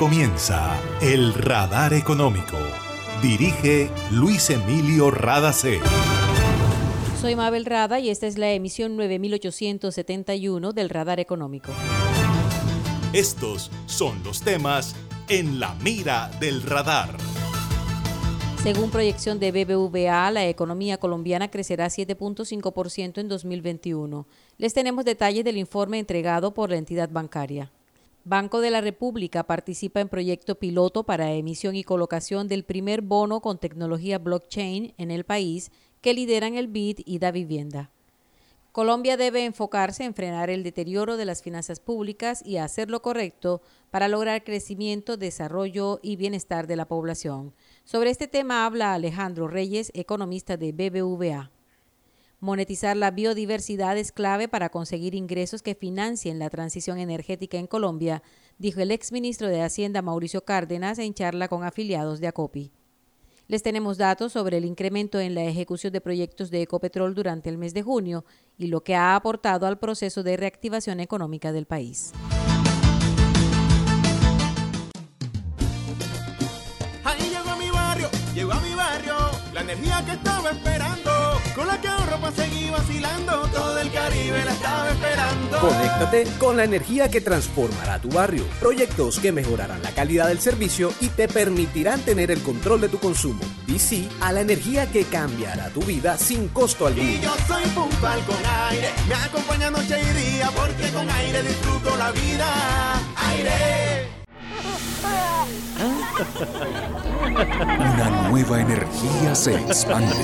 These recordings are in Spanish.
comienza El Radar Económico. Dirige Luis Emilio Radacé. Soy Mabel Rada y esta es la emisión 9871 del Radar Económico. Estos son los temas en la mira del radar. Según proyección de BBVA, la economía colombiana crecerá 7.5% en 2021. Les tenemos detalles del informe entregado por la entidad bancaria. Banco de la República participa en proyecto piloto para emisión y colocación del primer bono con tecnología blockchain en el país que lideran el BID y Da Vivienda. Colombia debe enfocarse en frenar el deterioro de las finanzas públicas y hacer lo correcto para lograr crecimiento, desarrollo y bienestar de la población. Sobre este tema habla Alejandro Reyes, economista de BBVA. Monetizar la biodiversidad es clave para conseguir ingresos que financien la transición energética en Colombia, dijo el exministro de Hacienda Mauricio Cárdenas en charla con afiliados de ACOPI. Les tenemos datos sobre el incremento en la ejecución de proyectos de Ecopetrol durante el mes de junio y lo que ha aportado al proceso de reactivación económica del país. Ahí llegó mi barrio, llegó a mi barrio, la energía que estaba esperando con la que para seguir vacilando. Todo el Caribe la estaba esperando. Conéctate con la energía que transformará tu barrio. Proyectos que mejorarán la calidad del servicio y te permitirán tener el control de tu consumo. DC a la energía que cambiará tu vida sin costo alguno. Y yo soy puntual con aire. Me acompaña noche y día porque con aire disfruto la vida. Aire. Una nueva energía se expande.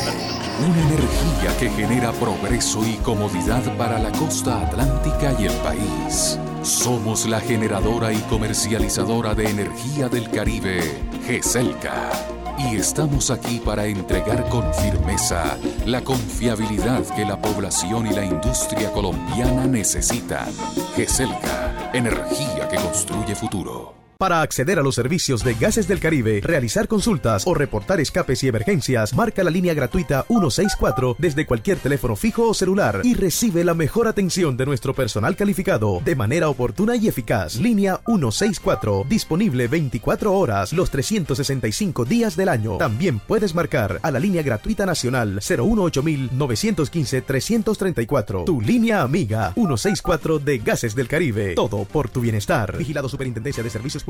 Una energía que genera progreso y comodidad para la costa atlántica y el país. Somos la generadora y comercializadora de energía del Caribe, GESELCA. Y estamos aquí para entregar con firmeza la confiabilidad que la población y la industria colombiana necesitan. GESELCA, energía que construye futuro. Para acceder a los servicios de Gases del Caribe, realizar consultas o reportar escapes y emergencias, marca la línea gratuita 164 desde cualquier teléfono fijo o celular y recibe la mejor atención de nuestro personal calificado de manera oportuna y eficaz. Línea 164, disponible 24 horas los 365 días del año. También puedes marcar a la línea gratuita nacional 018-915-334. Tu línea amiga 164 de Gases del Caribe. Todo por tu bienestar. Vigilado Superintendencia de Servicios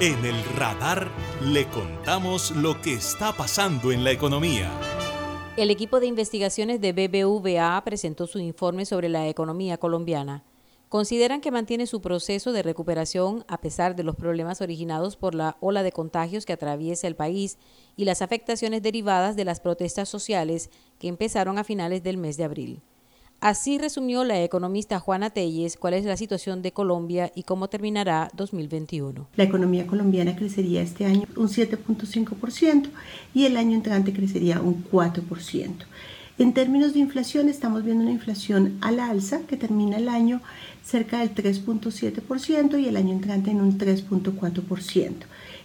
En el radar le contamos lo que está pasando en la economía. El equipo de investigaciones de BBVA presentó su informe sobre la economía colombiana. Consideran que mantiene su proceso de recuperación a pesar de los problemas originados por la ola de contagios que atraviesa el país y las afectaciones derivadas de las protestas sociales que empezaron a finales del mes de abril. Así resumió la economista Juana Telles cuál es la situación de Colombia y cómo terminará 2021. La economía colombiana crecería este año un 7.5% y el año entrante crecería un 4%. En términos de inflación, estamos viendo una inflación a la alza que termina el año cerca del 3.7% y el año entrante en un 3.4%.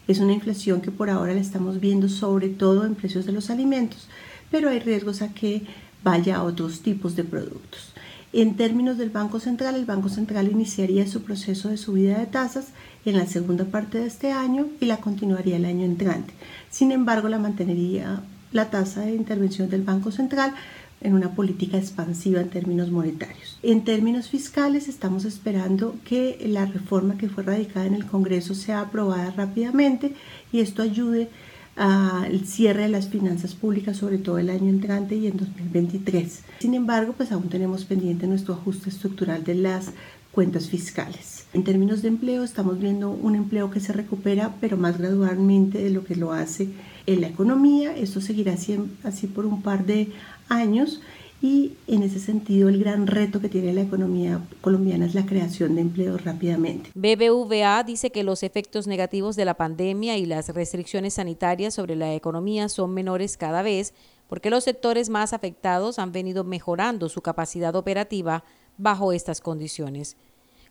Es una inflación que por ahora la estamos viendo sobre todo en precios de los alimentos, pero hay riesgos a que vaya a otros tipos de productos. En términos del Banco Central, el Banco Central iniciaría su proceso de subida de tasas en la segunda parte de este año y la continuaría el año entrante. Sin embargo, la mantenería la tasa de intervención del Banco Central en una política expansiva en términos monetarios. En términos fiscales, estamos esperando que la reforma que fue radicada en el Congreso sea aprobada rápidamente y esto ayude al cierre de las finanzas públicas, sobre todo el año entrante y en 2023. Sin embargo, pues aún tenemos pendiente nuestro ajuste estructural de las cuentas fiscales. En términos de empleo, estamos viendo un empleo que se recupera, pero más gradualmente de lo que lo hace en la economía. Esto seguirá así, así por un par de años y en ese sentido el gran reto que tiene la economía colombiana es la creación de empleos rápidamente. BBVA dice que los efectos negativos de la pandemia y las restricciones sanitarias sobre la economía son menores cada vez porque los sectores más afectados han venido mejorando su capacidad operativa bajo estas condiciones.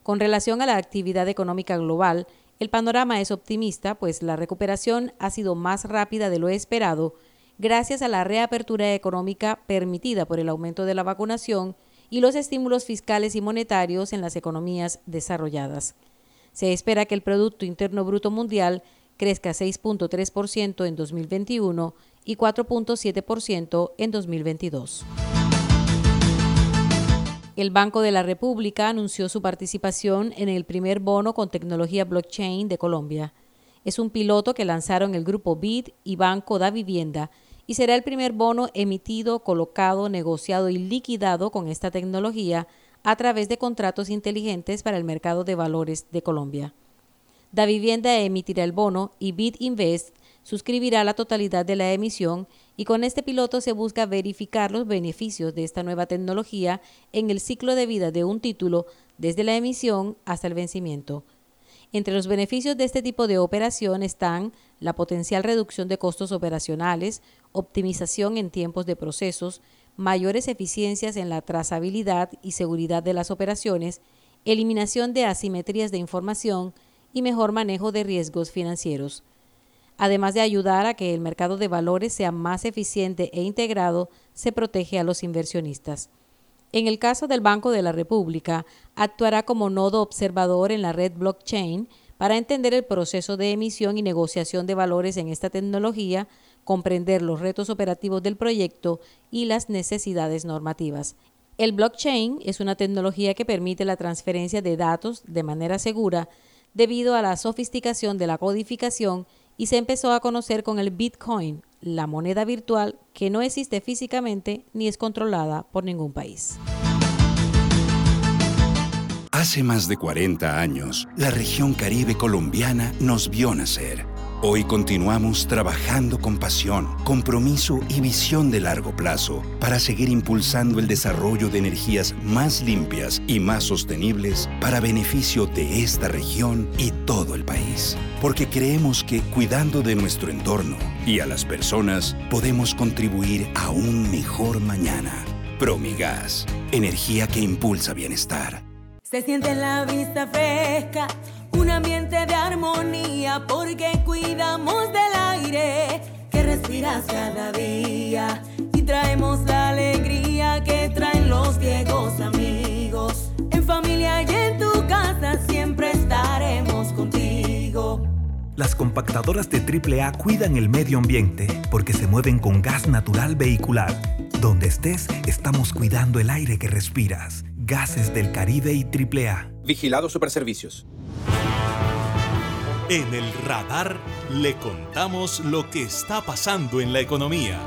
Con relación a la actividad económica global, el panorama es optimista, pues la recuperación ha sido más rápida de lo esperado gracias a la reapertura económica permitida por el aumento de la vacunación y los estímulos fiscales y monetarios en las economías desarrolladas. Se espera que el Producto Interno Bruto Mundial crezca 6.3% en 2021 y 4.7% en 2022. El Banco de la República anunció su participación en el primer bono con tecnología blockchain de Colombia. Es un piloto que lanzaron el grupo BID y Banco da Vivienda y será el primer bono emitido, colocado, negociado y liquidado con esta tecnología a través de contratos inteligentes para el mercado de valores de Colombia. Da Vivienda emitirá el bono y Bid Invest suscribirá la totalidad de la emisión y con este piloto se busca verificar los beneficios de esta nueva tecnología en el ciclo de vida de un título desde la emisión hasta el vencimiento. Entre los beneficios de este tipo de operación están la potencial reducción de costos operacionales, optimización en tiempos de procesos, mayores eficiencias en la trazabilidad y seguridad de las operaciones, eliminación de asimetrías de información y mejor manejo de riesgos financieros. Además de ayudar a que el mercado de valores sea más eficiente e integrado, se protege a los inversionistas. En el caso del Banco de la República, actuará como nodo observador en la red blockchain para entender el proceso de emisión y negociación de valores en esta tecnología, comprender los retos operativos del proyecto y las necesidades normativas. El blockchain es una tecnología que permite la transferencia de datos de manera segura debido a la sofisticación de la codificación y se empezó a conocer con el Bitcoin, la moneda virtual que no existe físicamente ni es controlada por ningún país. Hace más de 40 años, la región caribe colombiana nos vio nacer. Hoy continuamos trabajando con pasión, compromiso y visión de largo plazo para seguir impulsando el desarrollo de energías más limpias y más sostenibles para beneficio de esta región y todo el país porque creemos que cuidando de nuestro entorno y a las personas podemos contribuir a un mejor mañana. Promigas, energía que impulsa bienestar. Se siente la vista fresca, un ambiente de armonía, porque cuidamos del aire que respiras cada día y traemos la alegría que traen los viejos amigos. En familia y en tu casa siempre estaremos contigo. Las compactadoras de AAA cuidan el medio ambiente porque se mueven con gas natural vehicular. Donde estés, estamos cuidando el aire que respiras. Gases del Caribe y AAA. Vigilado Superservicios. En el radar le contamos lo que está pasando en la economía.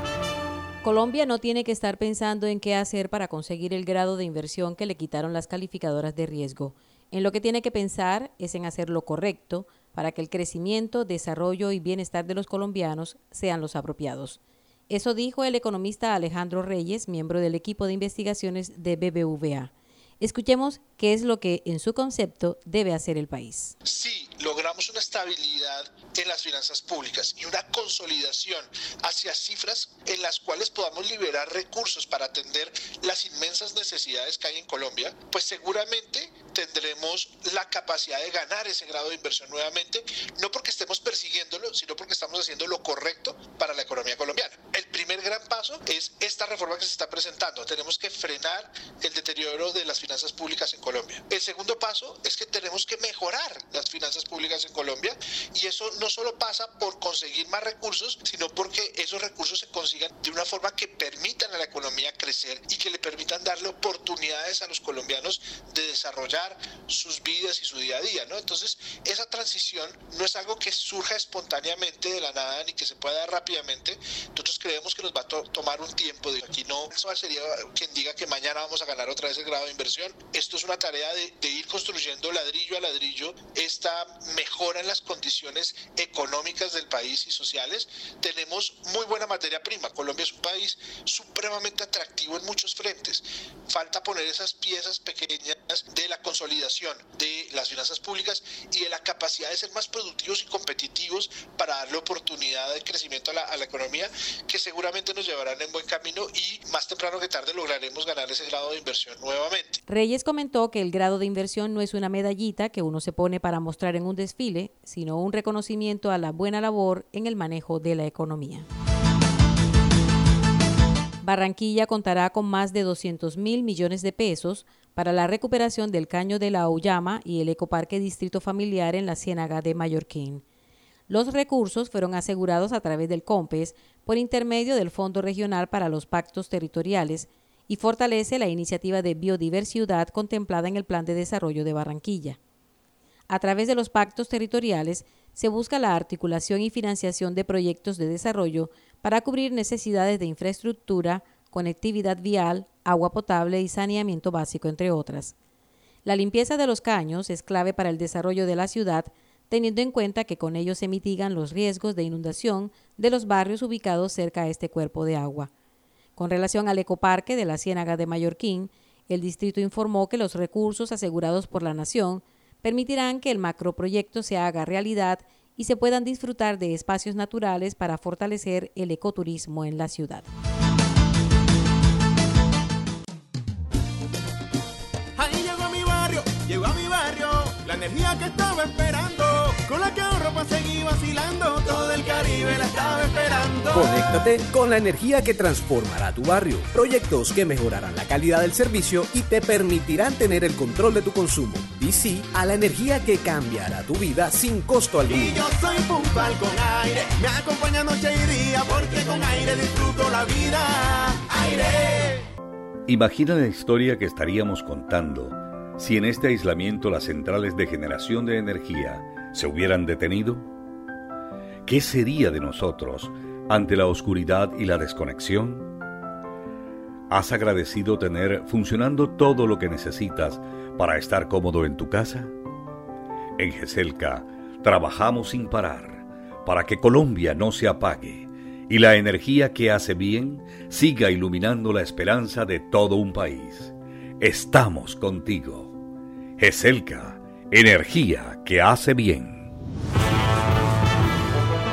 Colombia no tiene que estar pensando en qué hacer para conseguir el grado de inversión que le quitaron las calificadoras de riesgo. En lo que tiene que pensar es en hacer lo correcto, para que el crecimiento, desarrollo y bienestar de los colombianos sean los apropiados. Eso dijo el economista Alejandro Reyes, miembro del equipo de investigaciones de BBVA. Escuchemos qué es lo que en su concepto debe hacer el país. Si logramos una estabilidad en las finanzas públicas y una consolidación hacia cifras en las cuales podamos liberar recursos para atender las inmensas necesidades que hay en Colombia, pues seguramente tendremos la capacidad de ganar ese grado de inversión nuevamente, no porque estemos persiguiéndolo, sino porque estamos haciendo lo correcto para la economía colombiana. El primer gran paso es esta reforma que se está presentando. Tenemos que frenar el deterioro de las finanzas públicas en Colombia. El segundo paso es que tenemos que mejorar las finanzas públicas en Colombia y eso no solo pasa por conseguir más recursos, sino porque esos recursos se consigan de una forma que permitan a la economía crecer y que le permitan darle oportunidades a los colombianos de desarrollar sus vidas y su día a día, ¿no? Entonces, esa transición no es algo que surja espontáneamente de la nada ni que se pueda dar rápidamente. Nosotros creemos que nos va a tomar un tiempo. De aquí no sería quien diga que mañana vamos a ganar otra vez el grado de inversión. Esto es una tarea de, ir construyendo ladrillo a ladrillo esta mejora en las condiciones económicas del país y sociales. Tenemos muy buena materia prima. Colombia es un país supremamente atractivo en muchos frentes. Falta poner esas piezas pequeñas de la consolidación de las finanzas públicas y de la capacidad de ser más productivos y competitivos para darle oportunidad de crecimiento a la, a la economía que seguramente nos llevarán en buen camino y más temprano que tarde lograremos ganar ese grado de inversión nuevamente. Reyes comentó que el grado de inversión no es una medallita que uno se pone para mostrar en un desfile, sino un reconocimiento a la buena labor en el manejo de la economía. Barranquilla contará con más de 200 mil millones de pesos para la recuperación del caño de la Auyama y el ecoparque Distrito Familiar en la Ciénaga de Mallorquín. Los recursos fueron asegurados a través del COMPES por intermedio del Fondo Regional para los Pactos Territoriales y fortalece la iniciativa de biodiversidad contemplada en el Plan de Desarrollo de Barranquilla. A través de los pactos territoriales se busca la articulación y financiación de proyectos de desarrollo para cubrir necesidades de infraestructura, conectividad vial, agua potable y saneamiento básico, entre otras. La limpieza de los caños es clave para el desarrollo de la ciudad, teniendo en cuenta que con ello se mitigan los riesgos de inundación de los barrios ubicados cerca a este cuerpo de agua. Con relación al ecoparque de la Ciénaga de Mallorquín, el distrito informó que los recursos asegurados por la Nación permitirán que el macroproyecto se haga realidad y se puedan disfrutar de espacios naturales para fortalecer el ecoturismo en la ciudad. Ahí llegó a mi barrio, llegó a mi barrio, la energía que estaba esperando, con la que ahorro para seguir vacilando, todo el Caribe la estaba esperando. Conéctate con la energía que transformará tu barrio. Proyectos que mejorarán la calidad del servicio y te permitirán tener el control de tu consumo. Sí a la energía que cambiará tu vida sin costo alguno. Y yo soy puntual con aire, me acompaña noche y día, porque con aire disfruto la vida. Aire. Imagina la historia que estaríamos contando si en este aislamiento las centrales de generación de energía se hubieran detenido. ¿Qué sería de nosotros ante la oscuridad y la desconexión? ¿Has agradecido tener funcionando todo lo que necesitas para estar cómodo en tu casa? En GESELCA trabajamos sin parar para que Colombia no se apague y la energía que hace bien siga iluminando la esperanza de todo un país. Estamos contigo. GESELCA, energía que hace bien.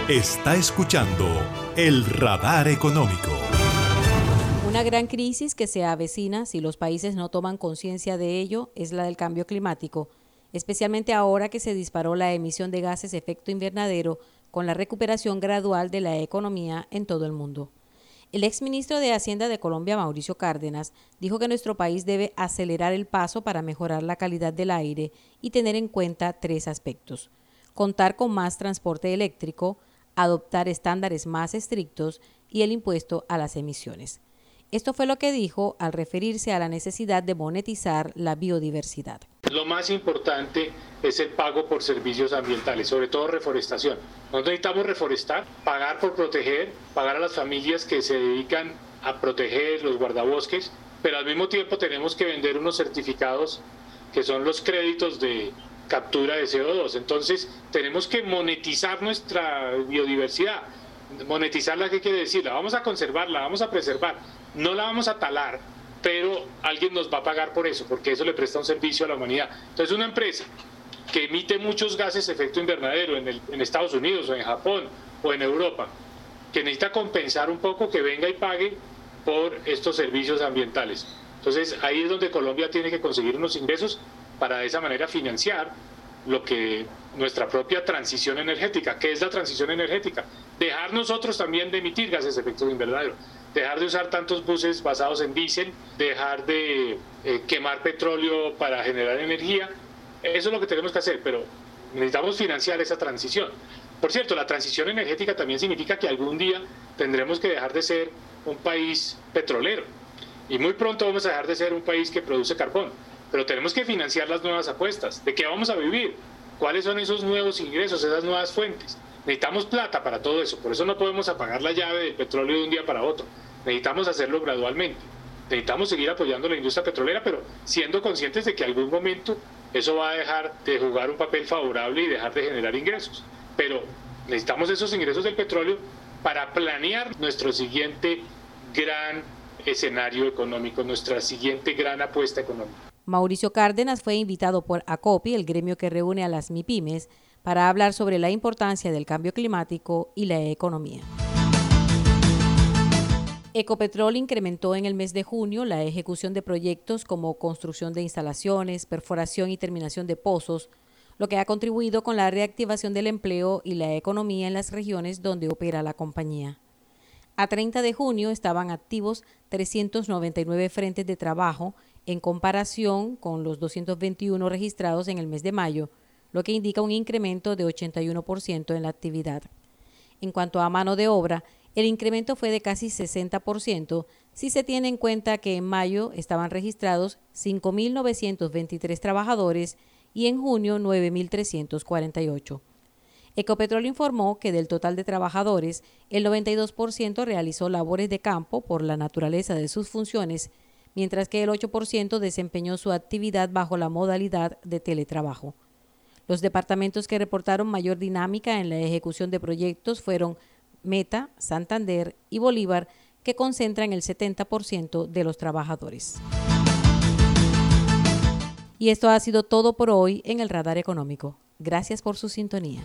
Está escuchando el radar económico. Una gran crisis que se avecina si los países no toman conciencia de ello es la del cambio climático, especialmente ahora que se disparó la emisión de gases efecto invernadero con la recuperación gradual de la economía en todo el mundo. El exministro de Hacienda de Colombia, Mauricio Cárdenas, dijo que nuestro país debe acelerar el paso para mejorar la calidad del aire y tener en cuenta tres aspectos. Contar con más transporte eléctrico, adoptar estándares más estrictos y el impuesto a las emisiones. Esto fue lo que dijo al referirse a la necesidad de monetizar la biodiversidad. Lo más importante es el pago por servicios ambientales, sobre todo reforestación. Nosotros necesitamos reforestar, pagar por proteger, pagar a las familias que se dedican a proteger los guardabosques, pero al mismo tiempo tenemos que vender unos certificados que son los créditos de captura de CO2. Entonces tenemos que monetizar nuestra biodiversidad. Monetizarla, ¿qué quiere decir? La vamos a conservar, la vamos a preservar, no la vamos a talar, pero alguien nos va a pagar por eso, porque eso le presta un servicio a la humanidad. Entonces una empresa que emite muchos gases de efecto invernadero en, en Estados Unidos o en Japón o en Europa, que necesita compensar un poco, que venga y pague por estos servicios ambientales. Entonces ahí es donde Colombia tiene que conseguir unos ingresos para de esa manera financiar lo que nuestra propia transición energética. ¿Qué es la transición energética? Dejar nosotros también de emitir gases de efecto invernadero, dejar de usar tantos buses basados en diésel, dejar de eh, quemar petróleo para generar energía. Eso es lo que tenemos que hacer, pero necesitamos financiar esa transición. Por cierto, la transición energética también significa que algún día tendremos que dejar de ser un país petrolero y muy pronto vamos a dejar de ser un país que produce carbón. Pero tenemos que financiar las nuevas apuestas. ¿De qué vamos a vivir? ¿Cuáles son esos nuevos ingresos, esas nuevas fuentes? Necesitamos plata para todo eso. Por eso no podemos apagar la llave del petróleo de un día para otro. Necesitamos hacerlo gradualmente. Necesitamos seguir apoyando la industria petrolera, pero siendo conscientes de que algún momento eso va a dejar de jugar un papel favorable y dejar de generar ingresos. Pero necesitamos esos ingresos del petróleo para planear nuestro siguiente gran escenario económico, nuestra siguiente gran apuesta económica. Mauricio Cárdenas fue invitado por ACOPI, el gremio que reúne a las MIPIMES, para hablar sobre la importancia del cambio climático y la economía. Ecopetrol incrementó en el mes de junio la ejecución de proyectos como construcción de instalaciones, perforación y terminación de pozos, lo que ha contribuido con la reactivación del empleo y la economía en las regiones donde opera la compañía. A 30 de junio estaban activos 399 frentes de trabajo en comparación con los 221 registrados en el mes de mayo, lo que indica un incremento de 81% en la actividad. En cuanto a mano de obra, el incremento fue de casi 60% si se tiene en cuenta que en mayo estaban registrados 5.923 trabajadores y en junio 9.348. Ecopetrol informó que del total de trabajadores, el 92% realizó labores de campo por la naturaleza de sus funciones, mientras que el 8% desempeñó su actividad bajo la modalidad de teletrabajo. Los departamentos que reportaron mayor dinámica en la ejecución de proyectos fueron Meta, Santander y Bolívar, que concentran el 70% de los trabajadores. Y esto ha sido todo por hoy en el Radar Económico. Gracias por su sintonía.